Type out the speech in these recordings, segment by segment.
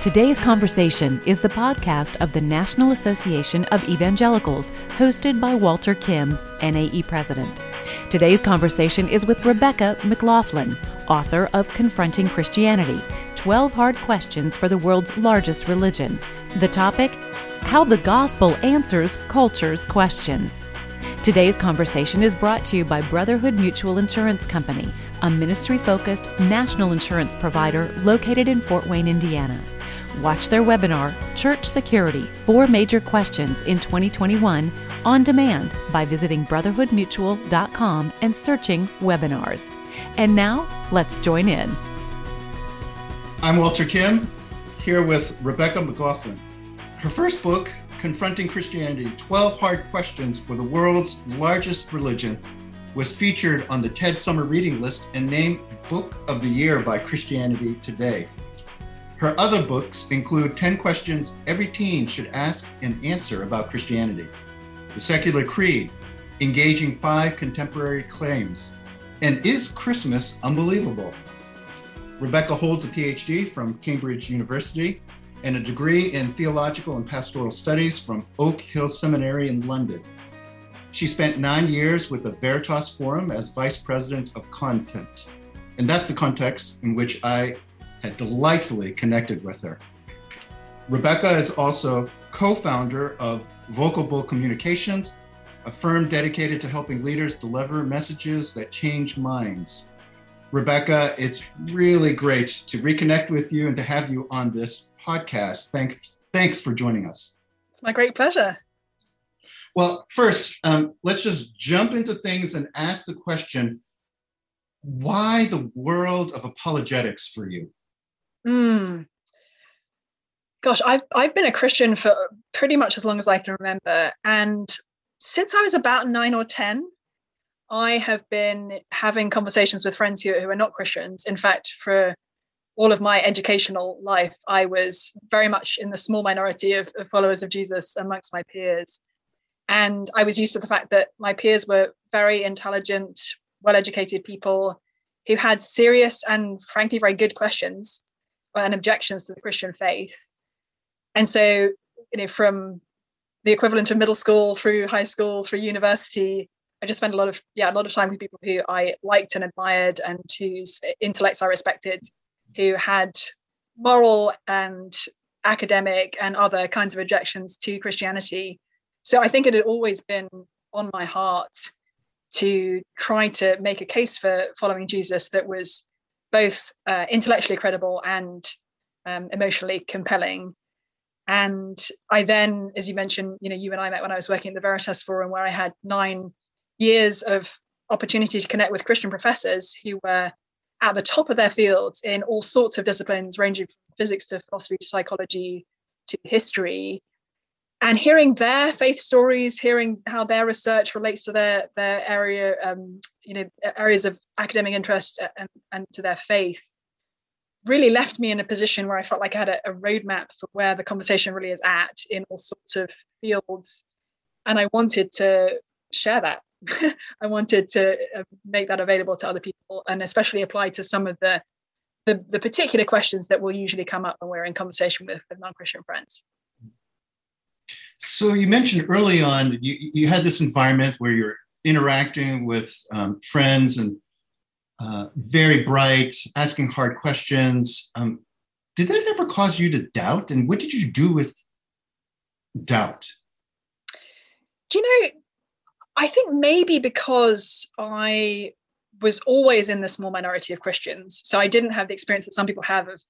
Today's conversation is the podcast of the National Association of Evangelicals, hosted by Walter Kim, NAE President. Today's conversation is with Rebecca McLaughlin, author of Confronting Christianity 12 Hard Questions for the World's Largest Religion. The topic How the Gospel Answers Culture's Questions. Today's conversation is brought to you by Brotherhood Mutual Insurance Company, a ministry focused national insurance provider located in Fort Wayne, Indiana. Watch their webinar, Church Security Four Major Questions in 2021, on demand by visiting brotherhoodmutual.com and searching webinars. And now, let's join in. I'm Walter Kim, here with Rebecca McLaughlin. Her first book, Confronting Christianity 12 Hard Questions for the World's Largest Religion, was featured on the TED Summer Reading List and named Book of the Year by Christianity Today. Her other books include 10 questions every teen should ask and answer about Christianity, The Secular Creed, Engaging Five Contemporary Claims, and Is Christmas Unbelievable? Rebecca holds a PhD from Cambridge University and a degree in theological and pastoral studies from Oak Hill Seminary in London. She spent nine years with the Veritas Forum as Vice President of Content. And that's the context in which I had delightfully connected with her. Rebecca is also co founder of Vocable Communications, a firm dedicated to helping leaders deliver messages that change minds. Rebecca, it's really great to reconnect with you and to have you on this podcast. Thanks, thanks for joining us. It's my great pleasure. Well, first, um, let's just jump into things and ask the question why the world of apologetics for you? Mm. Gosh, I've I've been a Christian for pretty much as long as I can remember, and since I was about nine or ten, I have been having conversations with friends who, who are not Christians. In fact, for all of my educational life, I was very much in the small minority of, of followers of Jesus amongst my peers. And I was used to the fact that my peers were very intelligent, well educated people who had serious and frankly very good questions and objections to the Christian faith. And so, you know, from the equivalent of middle school through high school through university, I just spent a lot of yeah a lot of time with people who I liked and admired and whose intellects I respected, who had moral and academic and other kinds of objections to Christianity. So I think it had always been on my heart to try to make a case for following Jesus that was both uh, intellectually credible and um, emotionally compelling. And I then, as you mentioned, you know, you and I met when I was working at the Veritas Forum, where I had nine years of opportunity to connect with Christian professors who were at the top of their fields in all sorts of disciplines, ranging from physics to philosophy to psychology to history. And hearing their faith stories, hearing how their research relates to their their area, um, you know, areas of academic interest and, and to their faith, really left me in a position where I felt like I had a, a roadmap for where the conversation really is at in all sorts of fields. And I wanted to share that I wanted to uh, make that available to other people and especially apply to some of the, the, the particular questions that will usually come up when we're in conversation with, with non-Christian friends. So you mentioned early on that you, you had this environment where you're interacting with um, friends and uh, very bright, asking hard questions. Um, did that ever cause you to doubt? And what did you do with doubt? Do you know, I think maybe because I was always in the small minority of Christians, so I didn't have the experience that some people have of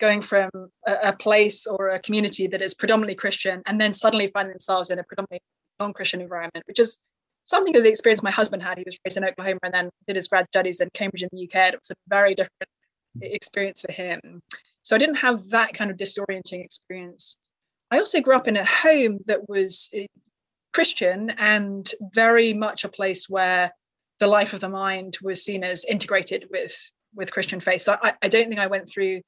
going from a, a place or a community that is predominantly Christian and then suddenly finding themselves in a predominantly non-Christian environment, which is something of the experience my husband had. He was raised in Oklahoma and then did his grad studies in Cambridge in the UK. It was a very different mm. experience for him. So I didn't have that kind of disorienting experience. I also grew up in a home that was eh, Christian and very much a place where the life of the mind was seen as integrated with with Christian faith. So I, I don't think I went through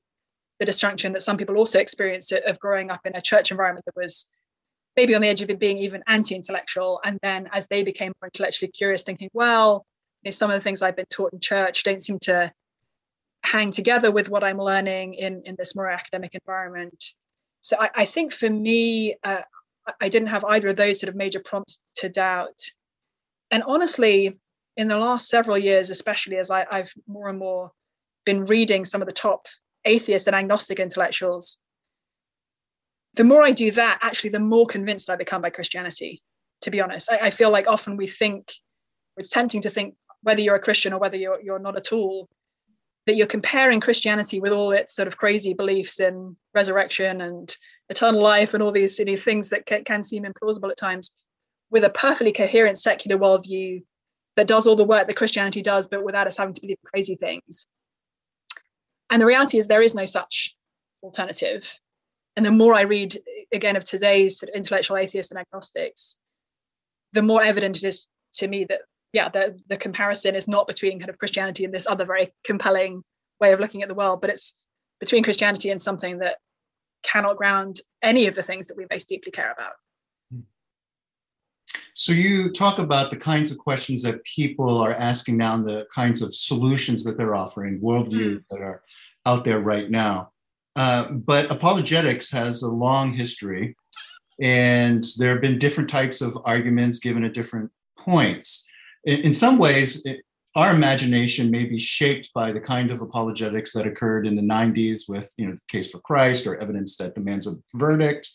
the dysfunction that some people also experienced of growing up in a church environment that was maybe on the edge of it being even anti-intellectual. And then as they became more intellectually curious, thinking, well, you know, some of the things I've been taught in church don't seem to hang together with what I'm learning in, in this more academic environment. So I, I think for me, uh, I didn't have either of those sort of major prompts to doubt. And honestly, in the last several years, especially as I, I've more and more been reading some of the top atheist and agnostic intellectuals, the more I do that, actually, the more convinced I become by Christianity. To be honest, I, I feel like often we think it's tempting to think whether you're a Christian or whether you're you're not at all, that you're comparing Christianity with all its sort of crazy beliefs in resurrection and eternal life and all these you know, things that can, seem implausible at times, with a perfectly coherent secular worldview that does all the work that Christianity does, but without us having to believe crazy things. And the reality is there is no such alternative. And the more I read again of today's sort of intellectual atheists and agnostics, the more evident it is to me that yeah, the the comparison is not between kind of Christianity and this other very compelling way of looking at the world, but it's between Christianity and something that cannot ground any of the things that we most deeply care about. So you talk about the kinds of questions that people are asking now and the kinds of solutions that they're offering, worldviews mm. that are out there right now. Uh, but apologetics has a long history, and there have been different types of arguments given at different points. In, in some ways, it, our imagination may be shaped by the kind of apologetics that occurred in the 90s with, you know, the case for Christ or evidence that demands a verdict.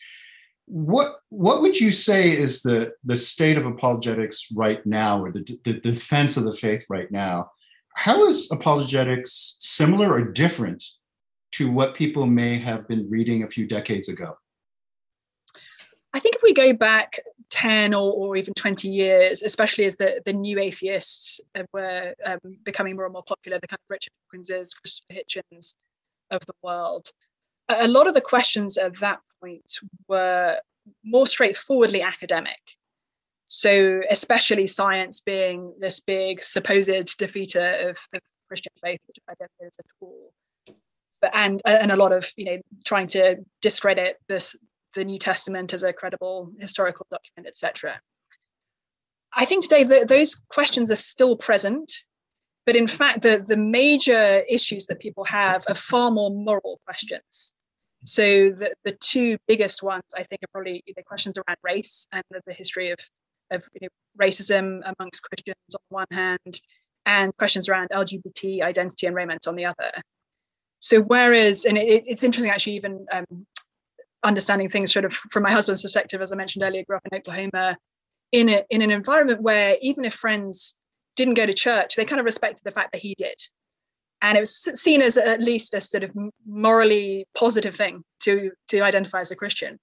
What what would you say is the the state of apologetics right now, or the, the defense of the faith right now? How is apologetics similar or different to what people may have been reading a few decades ago? I think if we go back 10 or, or even 20 years, especially as the, the new atheists were um, becoming more and more popular, the kind of Richard Dawkinses, Christopher Hitchens of the world, a lot of the questions at that point were more straightforwardly academic. So, especially science being this big supposed defeater of, of Christian faith, which I don't know is at all but and uh, and a lot of you know trying to discredit this the New Testament as a credible historical document, etc. I think today the, those questions are still present, but in fact the the major issues that people have are far more moral questions. So the, the two biggest ones I think are probably the questions around race and the, the history of of you know, racism amongst Christians on one hand, and questions around LGBT identity and raiment on the other. So whereas, and it, it's interesting actually, even um, understanding things sort of from my husband's perspective, as I mentioned earlier, grew up in Oklahoma, in a, in an environment where even if friends didn't go to church, they kind of respected the fact that he did, and it was seen as at least a sort of morally positive thing to to identify as a Christian.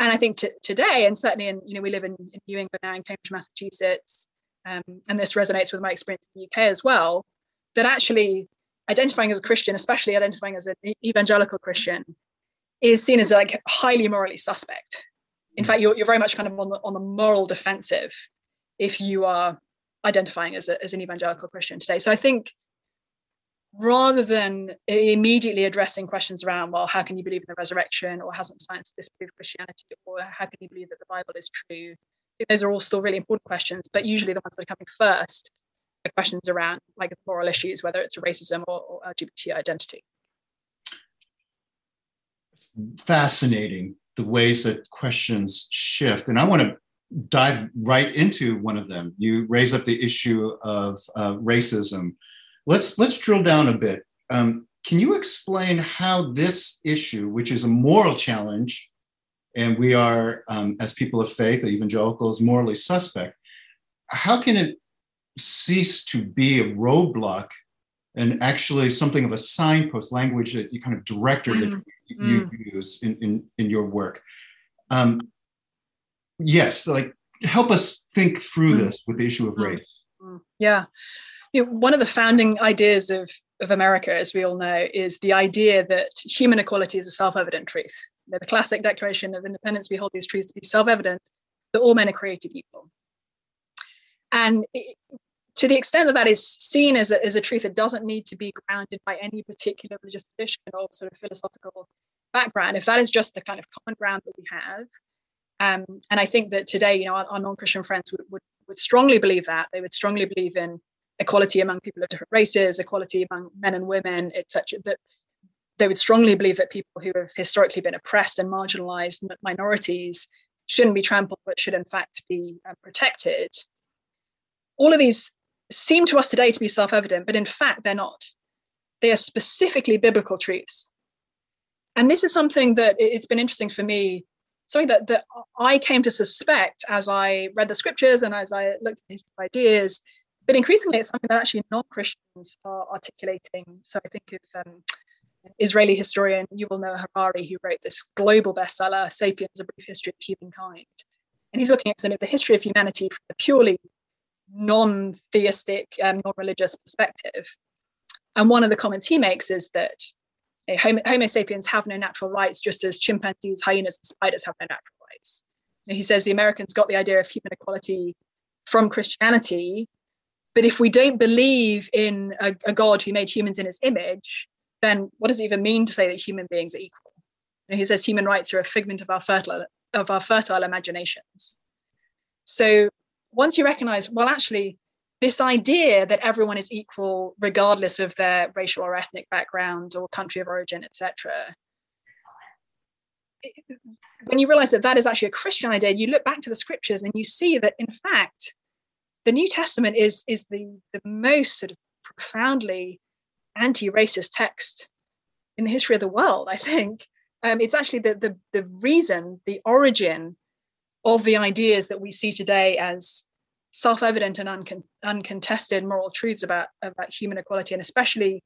And I think t- today, and certainly in you know we live in, in New England now in Cambridge, Massachusetts, um, and this resonates with my experience in the UK as well. That actually identifying as a Christian, especially identifying as an evangelical Christian, is seen as like highly morally suspect. In mm. fact, you're, you're very much kind of on the on the moral defensive if you are identifying as, a, as an evangelical Christian today. So I think rather than immediately addressing questions around, well, how can you believe in the resurrection, or hasn't science disproved Christianity, or how can you believe that the Bible is true? Those are all still really important questions, but usually the ones that are coming first questions around like moral issues, whether it's racism or, or LGBT identity fascinating the ways that questions shift. And I want to dive right into one of them. You raise up the issue of uh, racism. Let's let's drill down a bit. Um, can you explain how this issue, which is a moral challenge, and we are, um, as people of faith, evangelicals, morally suspect, how can it cease to be a roadblock and actually something of a signpost language that you kind of director mm. that you mm. use in, in, in your work. Um, yes, like help us think through mm. this with the issue of mm. race. Mm. Yeah. You know, one of the founding ideas of, of America, as we all know, is the idea that human equality is a self evident truth. The classic Declaration of Independence, we hold these truths to be self evident that all men are created equal. And to the extent that that is seen as a, as a truth, it doesn't need to be grounded by any particular religious tradition or sort of philosophical background. If that is just the kind of common ground that we have, um, and I think that today, you know, our, our non-Christian friends would, would, would strongly believe that they would strongly believe in equality among people of different races, equality among men and women, etc. That they would strongly believe that people who have historically been oppressed and marginalized minorities shouldn't be trampled, but should in fact be um, protected. All of these seem to us today to be self evident, but in fact, they're not. They are specifically biblical truths. And this is something that it's been interesting for me, something that, that I came to suspect as I read the scriptures and as I looked at his ideas. But increasingly, it's something that actually non Christians are articulating. So I think of um, Israeli historian Yuval Noah Harari, who wrote this global bestseller, Sapiens, A Brief History of Humankind. And he's looking at sort of the history of humanity from a purely non-theistic, um, non-religious perspective. And one of the comments he makes is that you know, Homo, Homo, sapiens have no natural rights, just as chimpanzees, hyenas, and spiders have no natural rights. Know, he says the Americans got the idea of human equality from Christianity, but if we don't believe in a, a God who made humans in his image, then what does it even mean to say that human beings are equal? he says human rights are a figment of our fertile of our fertile imaginations. So once you recognize, well, actually, this idea that everyone is equal regardless of their racial or ethnic background or country of origin, etc. When you realize that that is actually a Christian idea, you look back to the scriptures and you see that, in fact, the New Testament is is the the most sort of profoundly anti-racist text in the history of the world. I think um, it's actually the, the the reason, the origin of the ideas that we see today as self-evident and uncon- uncontested moral truths about about human equality, and especially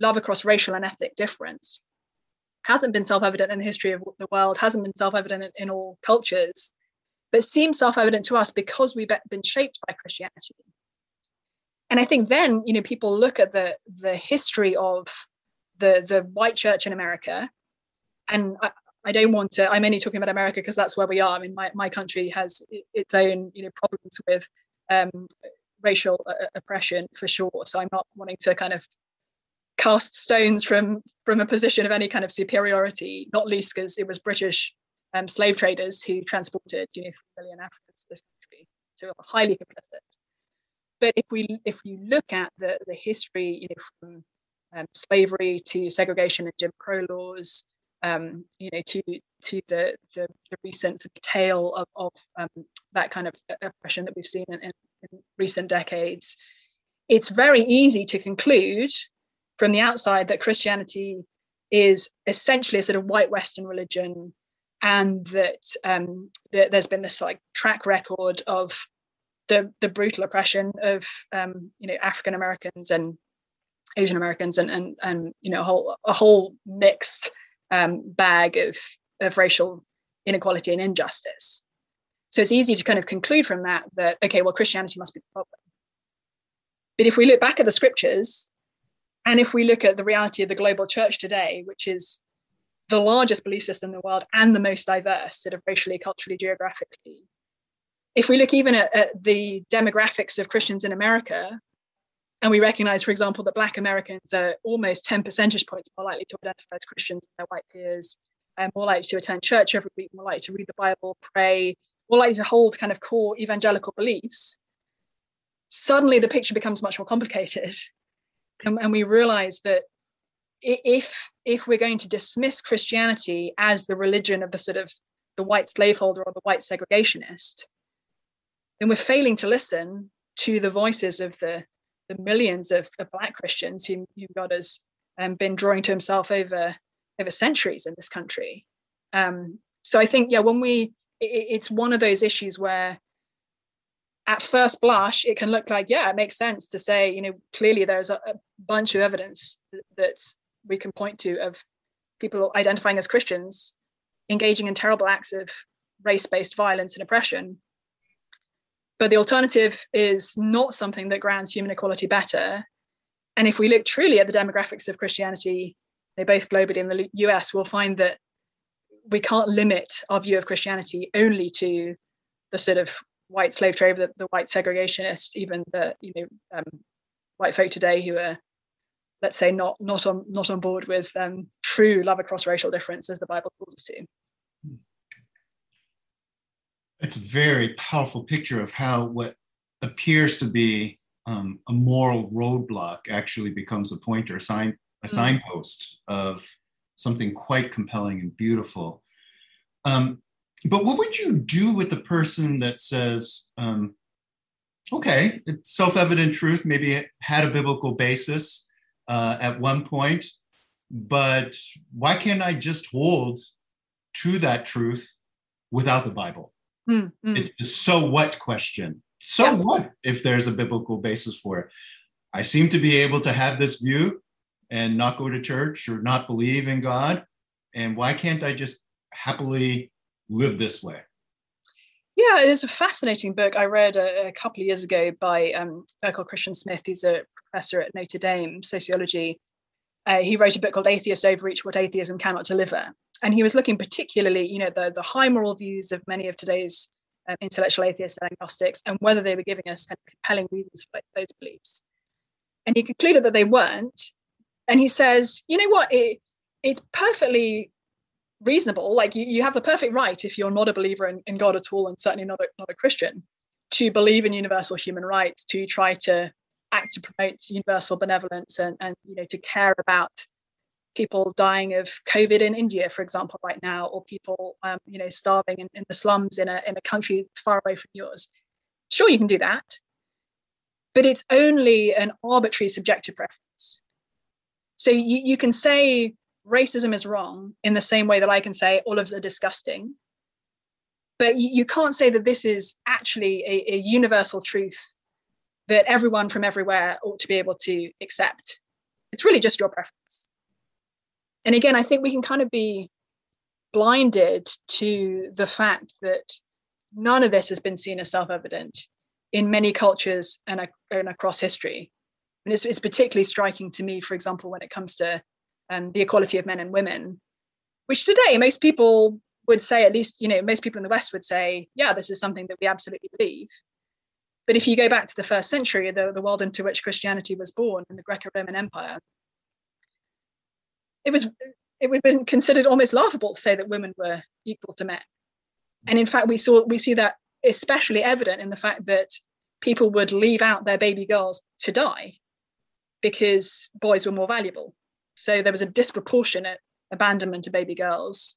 love across racial and ethnic difference, hasn't been self-evident in the history of the world, hasn't been self-evident in, in all cultures, but seems self-evident to us because we've been shaped by Christianity and I think then you know people look at the the history of the the white church in America, and I, I don't want to. I'm only talking about America because that's where we are. I mean, my my country has its own you know problems with um, racial uh, oppression for sure. So I'm not wanting to kind of cast stones from from a position of any kind of superiority, not least because it was British um, slave traders who transported you know three million Africans to this country. So highly complicit. But if we if you look at the the history, you know, from um, slavery to segregation and Jim Crow laws, um, you know, to to the the, the recent tale of, of um, that kind of oppression that we've seen in, in, in recent decades, it's very easy to conclude from the outside that Christianity is essentially a sort of white Western religion, and that, um, that there's been this like track record of the the brutal oppression of um, you know African Americans and Asian Americans and and and you know a whole a whole mixed um, bag of of racial inequality and injustice. So it's easy to kind of conclude from that that okay, well Christianity must be the problem. But if we look back at the scriptures, and if we look at the reality of the global church today, which is the largest belief system in the world and the most diverse, sort of racially, culturally, geographically, if we look even at, at the demographics of Christians in America, and we recognize, for example, that Black Americans are almost 10 percentage points more likely to identify as Christians than their white peers, and more likely to attend church every week, more likely to read the Bible, pray, more likely to hold kind of core evangelical beliefs, suddenly the picture becomes much more complicated. And, and we realize that if if we're going to dismiss Christianity as the religion of the sort of the white slaveholder or the white segregationist, then we're failing to listen to the voices of the, the millions of, of Black Christians whom, whom God has um, been drawing to himself over, over centuries in this country. Um, so I think, yeah, when we, it, it's one of those issues where at first blush, it can look like, yeah, it makes sense to say, you know, clearly there's a, a bunch of evidence that we can point to of people identifying as Christians engaging in terrible acts of race based violence and oppression. But the alternative is not something that grounds human equality better. And if we look truly at the demographics of Christianity, they both globally in the US, we'll find that we can't limit our view of Christianity only to the sort of white slave trade, the, the white segregationist, even the you know um, white folk today who are, let's say, not not on not on board with um, true love across racial difference as the Bible calls us to. It's a very powerful picture of how what appears to be um, a moral roadblock actually becomes a pointer, a, sign, a mm. signpost of something quite compelling and beautiful. Um, but what would you do with the person that says, um, okay, it's self-evident truth, maybe it had a biblical basis uh, at one point, but why can't I just hold to that truth without the Bible? Mm, mm. It's the so what question. So yeah. what if there's a biblical basis for it? I seem to be able to have this view and not go to church or not believe in God. And why can't I just happily live this way? Yeah, it's a fascinating book I read a, a couple of years ago by um, Christian Smith, who's a professor at Notre Dame, sociology. Uh, he wrote a book called Atheists Overreach What Atheism Cannot Deliver. And he was looking particularly, you know, the, the high moral views of many of today's um, intellectual atheists and agnostics and whether they were giving us compelling reasons for those beliefs. And he concluded that they weren't. And he says, you know what, it, it's perfectly reasonable. Like you, you have the perfect right if you're not a believer in, in God at all, and certainly not a, not a Christian, to believe in universal human rights, to try to act to promote universal benevolence and, and you know to care about people dying of COVID in India, for example, right now, or people um, you know starving in, in the slums in a in a country far away from yours. Sure, you can do that, but it's only an arbitrary subjective preference. So you, you can say racism is wrong in the same way that I can say olives are disgusting. But you, can't say that this is actually a, a universal truth that everyone from everywhere ought to be able to accept. It's really just your preference. And again, I think we can kind of be blinded to the fact that none of this has been seen as self evident in many cultures and, and across history. And it's, it's particularly striking to me, for example, when it comes to um, the equality of men and women, which today most people would say, at least, you know, most people in the West would say, yeah, this is something that we absolutely believe. But if you go back to the first century, the, the world into which Christianity was born in the Greco-Roman Empire, it was it would have been considered almost laughable to say that women were equal to men. And in fact, we saw we see that especially evident in the fact that people would leave out their baby girls to die because boys were more valuable. So there was a disproportionate abandonment of baby girls.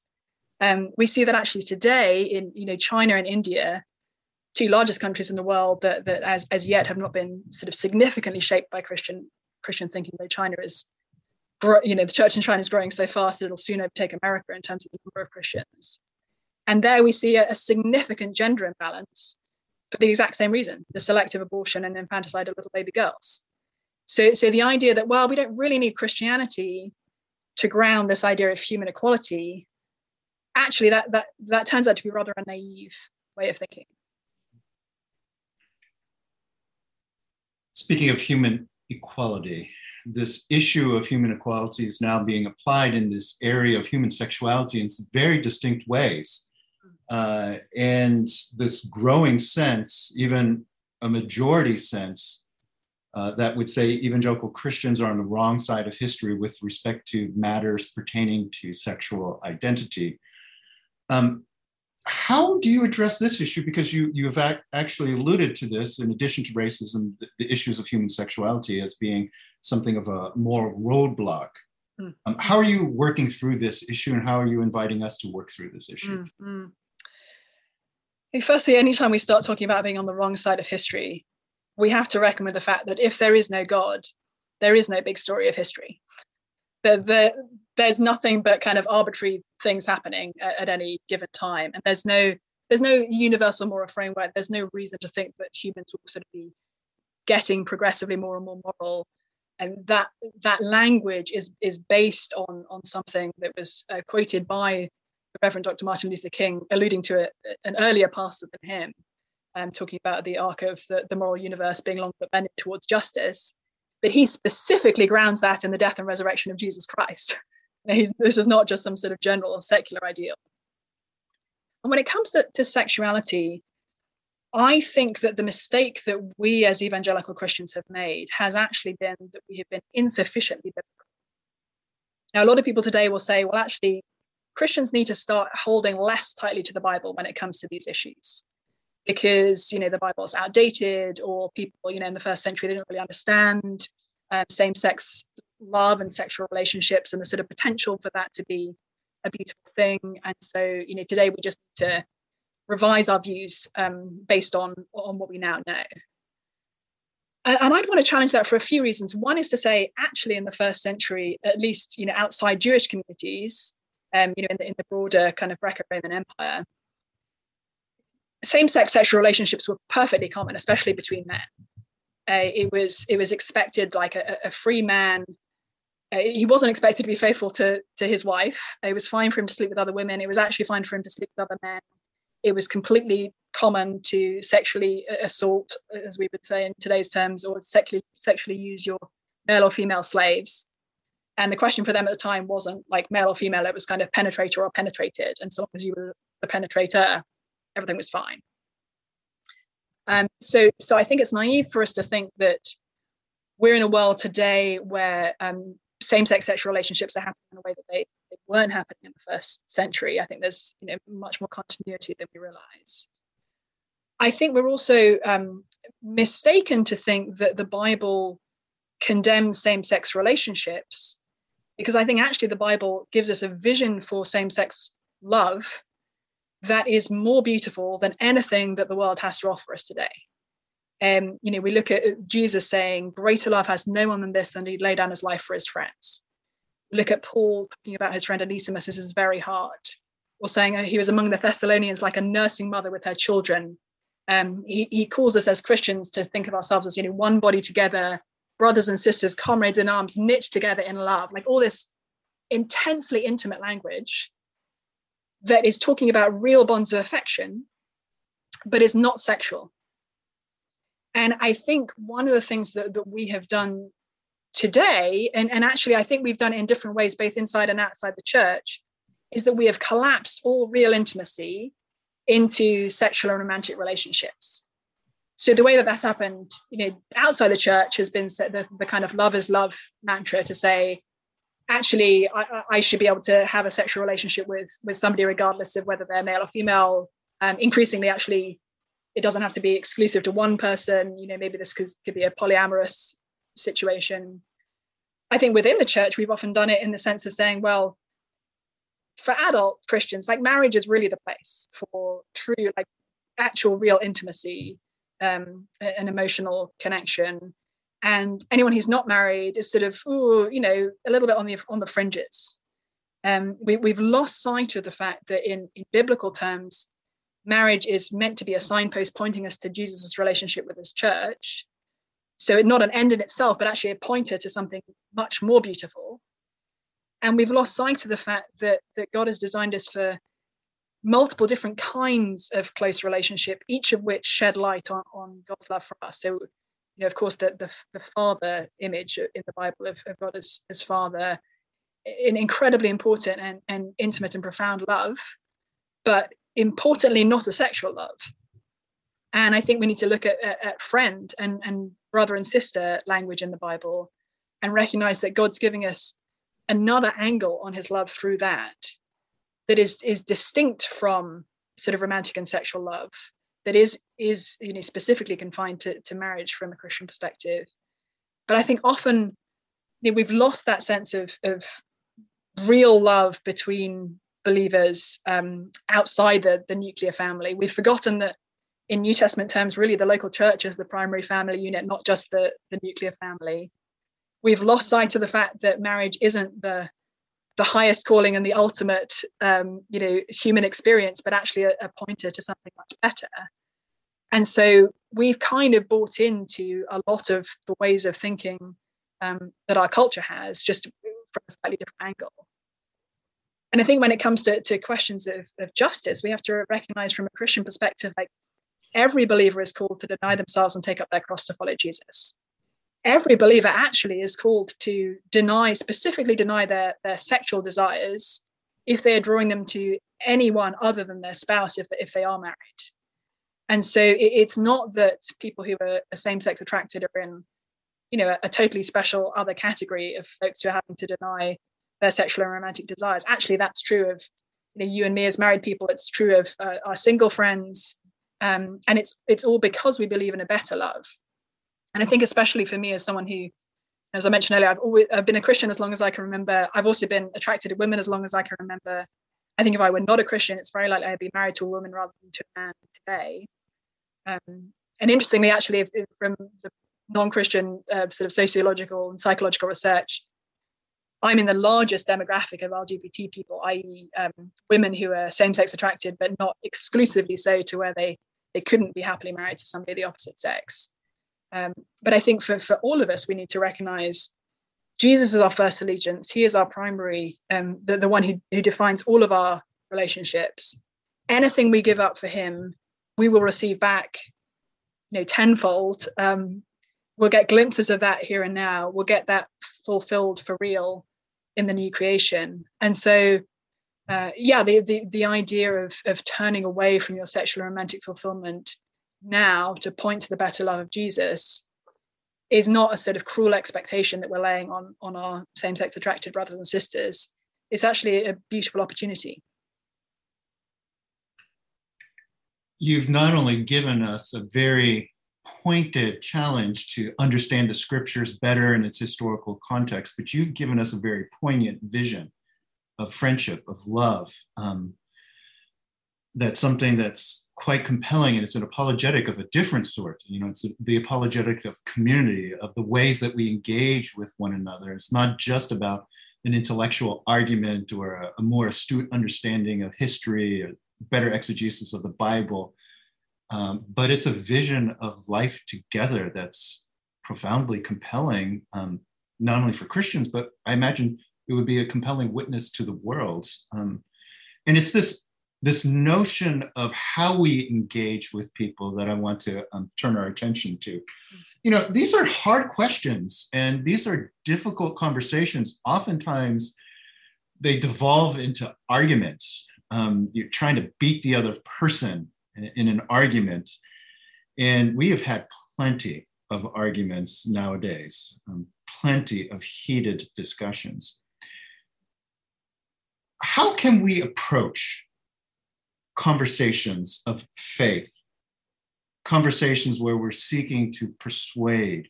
Um, we see that actually today in you know China and India, two largest countries in the world that, that as, as yet have not been sort of significantly shaped by Christian Christian thinking, though China is you know the church in China is growing so fast that it'll soon overtake America in terms of the number of Christians. And there we see a, a significant gender imbalance for the exact same reason, the selective abortion and infanticide of little baby girls. So, so the idea that, well, we don't really need Christianity to ground this idea of human equality, actually that that that turns out to be rather a naive way of thinking. Speaking of human equality, this issue of human equality is now being applied in this area of human sexuality in very distinct ways. Uh, and this growing sense, even a majority sense, uh, that would say evangelical Christians are on the wrong side of history with respect to matters pertaining to sexual identity. Um, how do you address this issue? Because you, you have ac- actually alluded to this, in addition to racism, the, the, issues of human sexuality as being something of a moral roadblock. Mm. Um, how are you working through this issue and how are you inviting us to work through this issue? Mm-hmm. Firstly, anytime we start talking about being on the wrong side of history, we have to reckon with the fact that if there is no God, there is no big story of history. The, the, there's nothing but kind of arbitrary things happening at, at any given time, and there's no there's no universal moral framework. There's no reason to think that humans will sort of be getting progressively more and more moral, and that that language is is based on on something that was uh, quoted by the Reverend Dr. Martin Luther King, alluding to it, an earlier pastor than him, um, talking about the arc of the, the moral universe being long but bending towards justice. But he specifically grounds that in the death and resurrection of Jesus Christ. this is not just some sort of general secular ideal. And when it comes to, to sexuality, I think that the mistake that we as evangelical Christians have made has actually been that we have been insufficiently biblical. Now, a lot of people today will say, well, actually, Christians need to start holding less tightly to the Bible when it comes to these issues because you know the Bible's outdated, or people you know in the first century they didn't really understand um, same-sex love and sexual relationships and the sort of potential for that to be a beautiful thing. And so you know today we just need to revise our views um, based on on what we now know. And, I'd want to challenge that for a few reasons. One is to say, actually, in the first century, at least you know outside Jewish communities, um, you know in the, in the broader kind of Greco-Roman Empire, same-sex sexual relationships were perfectly common, especially between men. Uh, it was it was expected like a, a free man. Uh, he wasn't expected to be faithful to to his wife. It was fine for him to sleep with other women. It was actually fine for him to sleep with other men. It was completely common to sexually assault, as we would say in today's terms, or sexually sexually use your male or female slaves. And the question for them at the time wasn't like male or female; it was kind of penetrator or penetrated. And so long as you were the penetrator, everything was fine. Um, so, so I think it's naive for us to think that we're in a world today where um, same-sex sexual relationships are happening in a way that they, they, weren't happening in the first century. I think there's you know much more continuity than we realize. I think we're also um, mistaken to think that the Bible condemns same-sex relationships because I think actually the Bible gives us a vision for same-sex love that is more beautiful than anything that the world has to offer us today. Um, you know, we look at Jesus saying, Greater love has no one than this, than he lay down his life for his friends. We look at Paul talking about his friend Onesimus as his very heart, or saying he was among the Thessalonians like a nursing mother with her children. Um, he, he calls us as Christians to think of ourselves as, you know, one body together, brothers and sisters, comrades in arms, knit together in love, like all this intensely intimate language that is talking about real bonds of affection, but is not sexual. And I think one of the things that, that we have done today, and, and actually I think we've done it in different ways, both inside and outside the church, is that we have collapsed all real intimacy into sexual and romantic relationships. So the way that that's happened, you know, outside the church has been the, the kind of love is love mantra to say, actually I, I, should be able to have a sexual relationship with with somebody regardless of whether they're male or female um, increasingly actually it doesn't have to be exclusive to one person. You know maybe this could, could be a polyamorous situation. I think within the church we've often done it in the sense of saying well for adult christians like marriage is really the place for true like actual real intimacy um, an emotional connection. And anyone who's not married is sort of ooh, you know a little bit on the on the fringes. Um, we, we've lost sight of the fact that in, in biblical terms marriage is meant to be a signpost pointing us to jesus' relationship with his church. So it's not an end in itself but actually a pointer to something much more beautiful. And we've lost sight of the fact that that god has designed us for multiple different kinds of close relationship each of which shed light on, on god's love for us. So you know, of course, the, the, the father image in the Bible of, of God as, as father, an incredibly important and, and intimate and profound love, but importantly, not a sexual love. And I think we need to look at, at, at friend and, and brother and sister language in the Bible and recognize that God's giving us another angle on his love through that that is is distinct from sort of romantic and sexual love that is is you know specifically confined to, to marriage from a Christian perspective. But I think often you know, we've lost that sense of of real love between believers um, outside the, the nuclear family. We've forgotten that in New Testament terms, really the local church is the primary family unit, not just the, the nuclear family. We've lost sight of the fact that marriage isn't the the highest calling and the ultimate um, you know human experience but actually a, a, pointer to something much better and so we've kind of bought into a lot of the ways of thinking um, that our culture has just from a slightly different angle and i think when it comes to, to questions of, of justice we have to recognize from a christian perspective like every believer is called to deny themselves and take up their cross to follow jesus every believer actually is called to deny, specifically deny their, their sexual desires if they're drawing them to anyone other than their spouse if, if they are married. And so it, it's not that people who are, are same-sex attracted are in, you know, a, a, totally special other category of folks who are having to deny their sexual and romantic desires. Actually, that's true of you know you and me as married people. It's true of uh, our single friends. Um, and it's it's all because we believe in a better love. And I think especially for me as someone who, as I mentioned earlier, I've always I've been a Christian as long as I can remember. I've also been attracted to women as long as I can remember. I think if I were not a Christian, it's very likely I'd be married to a woman rather than to a man today. Um, and interestingly, actually, if, if from the non-Christian uh, sort of sociological and psychological research, I'm in the largest demographic of LGBT people, i.e., um, women who are same-sex attracted, but not exclusively so to where they they couldn't be happily married to somebody of the opposite sex. Um, but I think for for all of us, we need to recognise Jesus is our first allegiance. He is our primary, um, the the one who who defines all of our relationships. Anything we give up for Him, we will receive back, you know, tenfold. Um, we'll get glimpses of that here and now. We'll get that fulfilled for real in the new creation. And so, uh, yeah, the, the, the idea of, of turning away from your sexual and romantic fulfillment now to point to the better love of Jesus is not a sort of cruel expectation that we're laying on, on our same sex attracted brothers and sisters. It's actually a beautiful opportunity. You've not only given us a very pointed challenge to understand the scriptures better in its historical context, but you've given us a very poignant vision of friendship, of love. Um, that's something that's quite compelling and it's an apologetic of a different sort. You know, it's the apologetic of community, of the ways that we engage with one another. It's not just about an intellectual argument or a, a more astute understanding of history or better exegesis of the Bible um, but it's a vision of life together that's profoundly compelling, um, not only for Christians, but I imagine it would be a compelling witness to the world. Um, and it's this this notion of how we engage with people that I want to um, turn our attention to. You know, these are hard questions and these are difficult conversations. Oftentimes, they devolve into arguments. Um, you're trying to beat the other person in an argument. And we have had plenty of arguments nowadays, um, plenty of heated discussions. How can we approach conversations of faith, conversations where we're seeking to persuade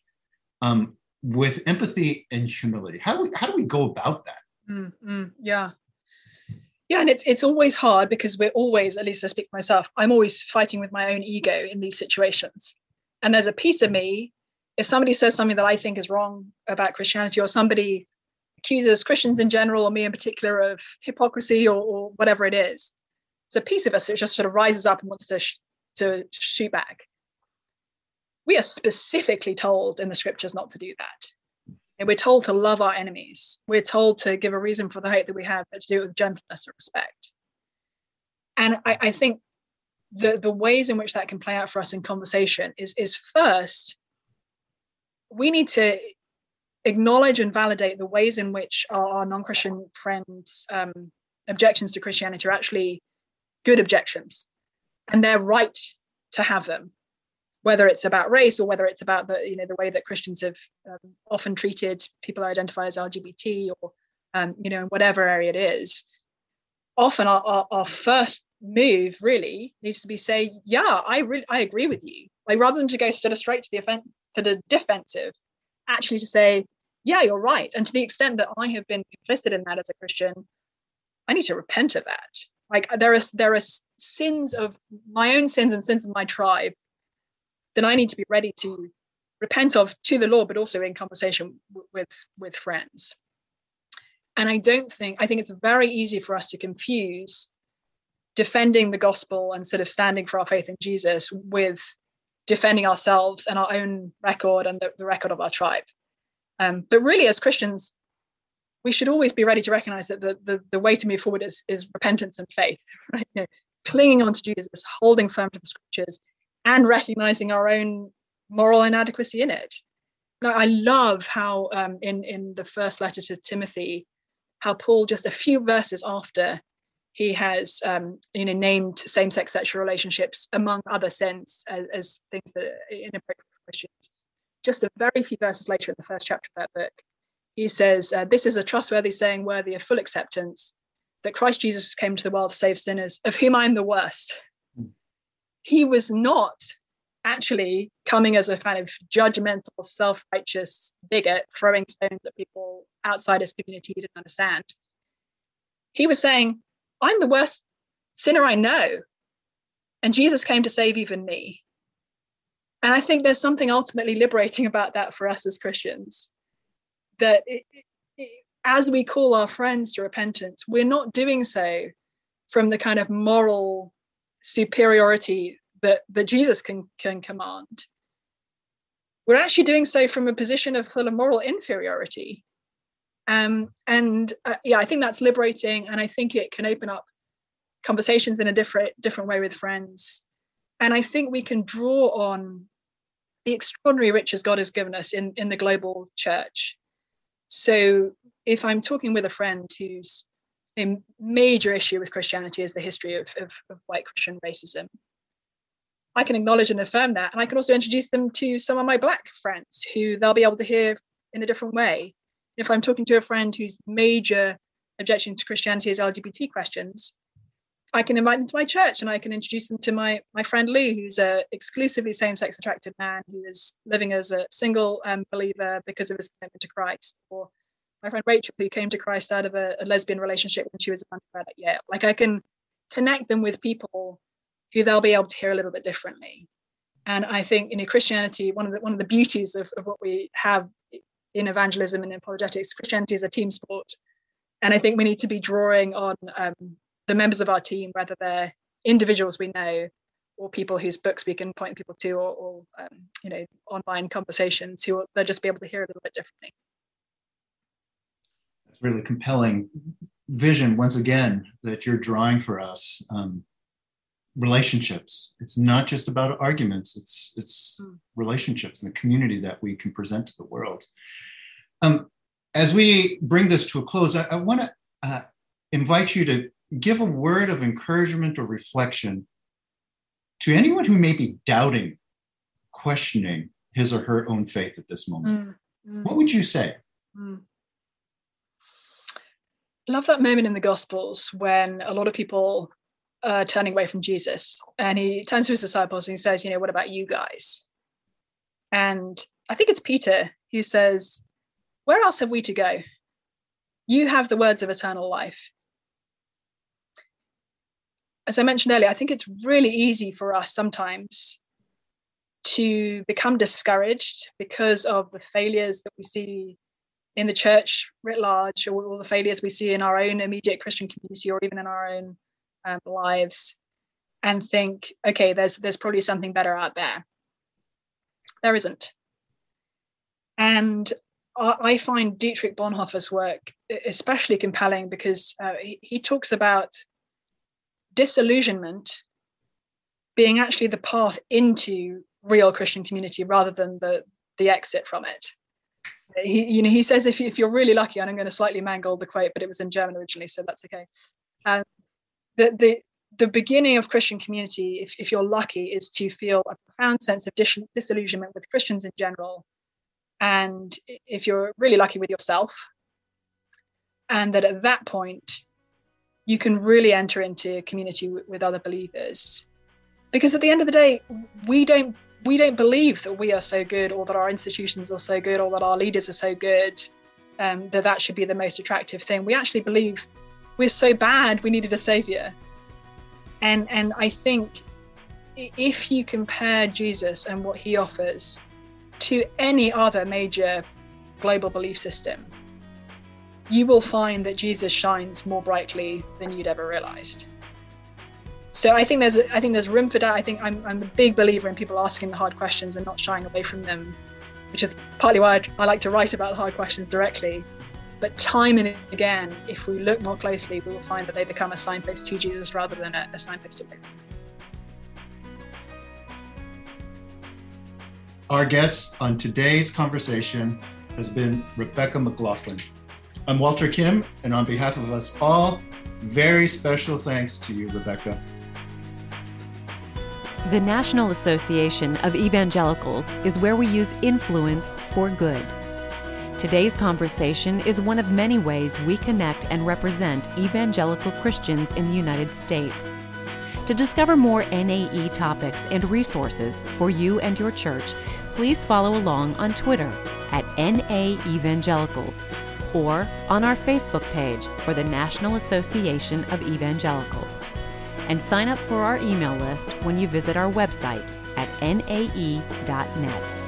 um, with empathy and humility? How do we, how do we go about that? Mm, yeah, yeah and it's it's always hard because we're always at least i speak for myself i'm always fighting with my own ego in these situations. And there's a piece of me if somebody says something that i think is wrong about christianity or somebody accuses christians in general or me in particular of hypocrisy or, or whatever it is it's a piece of us that just sort of rises up and wants to sh- to shoot back. We are specifically told in the scriptures not to do that and we're told to love our enemies. We're told to give a reason for the hate that we have, but to do it with gentleness and respect. And I, I think the, the ways in which that can play out for us in conversation is, is first, we need to acknowledge and validate the ways in which our, our non-Christian friends' um, objections to Christianity are actually good objections, and they're right to have them whether it's about race or whether it's about the you know the way that Christians have um, often treated people who identify as LGBT or um, you know whatever area it is. Often our, our, our, first move really needs to be say, yeah, I really I agree with you. Like rather than to go sort of straight to the offense to the defensive, actually to say, yeah, you're right. And to the extent that I have been complicit in that as a Christian, I need to repent of that. Like there are there are sins of my own sins and sins of my tribe then I need to be ready to repent of to the Lord, but also in conversation w- with with friends. And I don't think I think it's very easy for us to confuse defending the gospel and sort of standing for our faith in Jesus with defending ourselves and our own record and the, the record of our tribe. Um, but really, as Christians, we should always be ready to recognize that the, the, the way to move forward is, is repentance and faith, right? You know, clinging on to Jesus, holding firm to the scriptures, and recognizing our own moral inadequacy in it. I love how um, in in the first letter to Timothy, how Paul just a few verses after he has um, you know named same-sex sexual relationships among other sins as, as things that are inappropriate for Christians. Just a very few verses later in the first chapter of that book, he says, uh, "This is a trustworthy saying, worthy of full acceptance, that Christ Jesus came to the world to save sinners, of whom I am the worst." He was not actually coming as a kind of judgmental, self righteous bigot throwing stones at people outside his community he didn't understand. He was saying, I'm the worst sinner I know. And Jesus came to save even me. And I think there's something ultimately liberating about that for us as Christians. That it, it, as we call our friends to repentance, we're not doing so from the kind of moral superiority that, that Jesus can, can command. We're actually doing so from a position of sort of moral inferiority. Um, and uh, yeah, I think that's liberating, and I think it can open up conversations in a different different way with friends. And I think we can draw on the extraordinary riches God has given us in, in the global church. So if I'm talking with a friend who's a major issue with Christianity is the history of, of, of white Christian racism, I can acknowledge and affirm that. And I can also introduce them to some of my Black friends who they'll be able to hear in a different way. If I'm talking to a friend whose major objection to Christianity is LGBT questions, I can invite them to my church and I can introduce them to my my friend Lee, who's a exclusively same-sex attracted man who is living as a single um, believer because of his commitment to Christ, or my friend Rachel, who came to Christ out of a, a lesbian relationship when she was a undergrad at Yale. Like I can connect them with people who they'll be able to hear a little bit differently. And I think you know Christianity, one of the one of the beauties of, of what we have in evangelism and in apologetics, Christianity is a team sport. And I think we need to be drawing on um, the members of our team, whether they're individuals we know or people whose books we can point people to or, or um, you know online conversations who will they'll just be able to hear a little bit differently that's really compelling vision once again that you're drawing for us um, relationships it's not just about arguments it's it's mm. relationships and the community that we can present to the world um, as we bring this to a close i, I want to uh, invite you to give a word of encouragement or reflection to anyone who may be doubting questioning his or her own faith at this moment mm, mm. what would you say mm. I love that moment in the Gospels when a lot of people are turning away from Jesus. And he turns to his disciples and he says, You know, what about you guys? And I think it's Peter who says, Where else have we to go? You have the words of eternal life. As I mentioned earlier, I think it's really easy for us sometimes to become discouraged because of the failures that we see in the church writ large or all the failures we see in our own immediate Christian community or even in our own um, lives and think, okay, there's there's probably something better out there. There isn't. And I find Dietrich Bonhoeffer's work especially compelling because uh, he, he talks about disillusionment being actually the path into real Christian community rather than the the exit from it. He, you know, he says if, you, if you're really lucky, and I'm going to slightly mangle the quote, but it was in German originally, so that's okay. Um, the, the, the beginning of Christian community, if, if you're lucky, is to feel a profound sense of dis- disillusionment with Christians in general. And if you're really lucky with yourself, and that at that point, you can really enter into community w- with other believers. Because at the end of the day, we don't we don't believe that we are so good or that our institutions are so good or that our leaders are so good um, that that should be the most attractive thing. We actually believe we're so bad we needed a savior and and i think if you compare jesus and what he offers to any other major global belief system you will find that jesus shines more brightly than you'd ever realized so i think there's i think there's room for that i think i'm, I'm a big believer in people asking the hard questions and not shying away from them which is partly why I, I like to write about the hard questions directly but time and again, if we look more closely, we will find that they become a signpost to Jesus rather than a, a signpost to people Our guest on today's conversation has been Rebecca McLaughlin. I'm Walter Kim, and on behalf of us all, very special thanks to you, Rebecca. The National Association of Evangelicals is where we use influence for good. Today's conversation is one of many ways we connect and represent evangelical Christians in the United States. To discover more NAE topics and resources for you and your church, please follow along on Twitter at NA Evangelicals or on our Facebook page for the National Association of Evangelicals. And sign up for our email list when you visit our website at nae.net.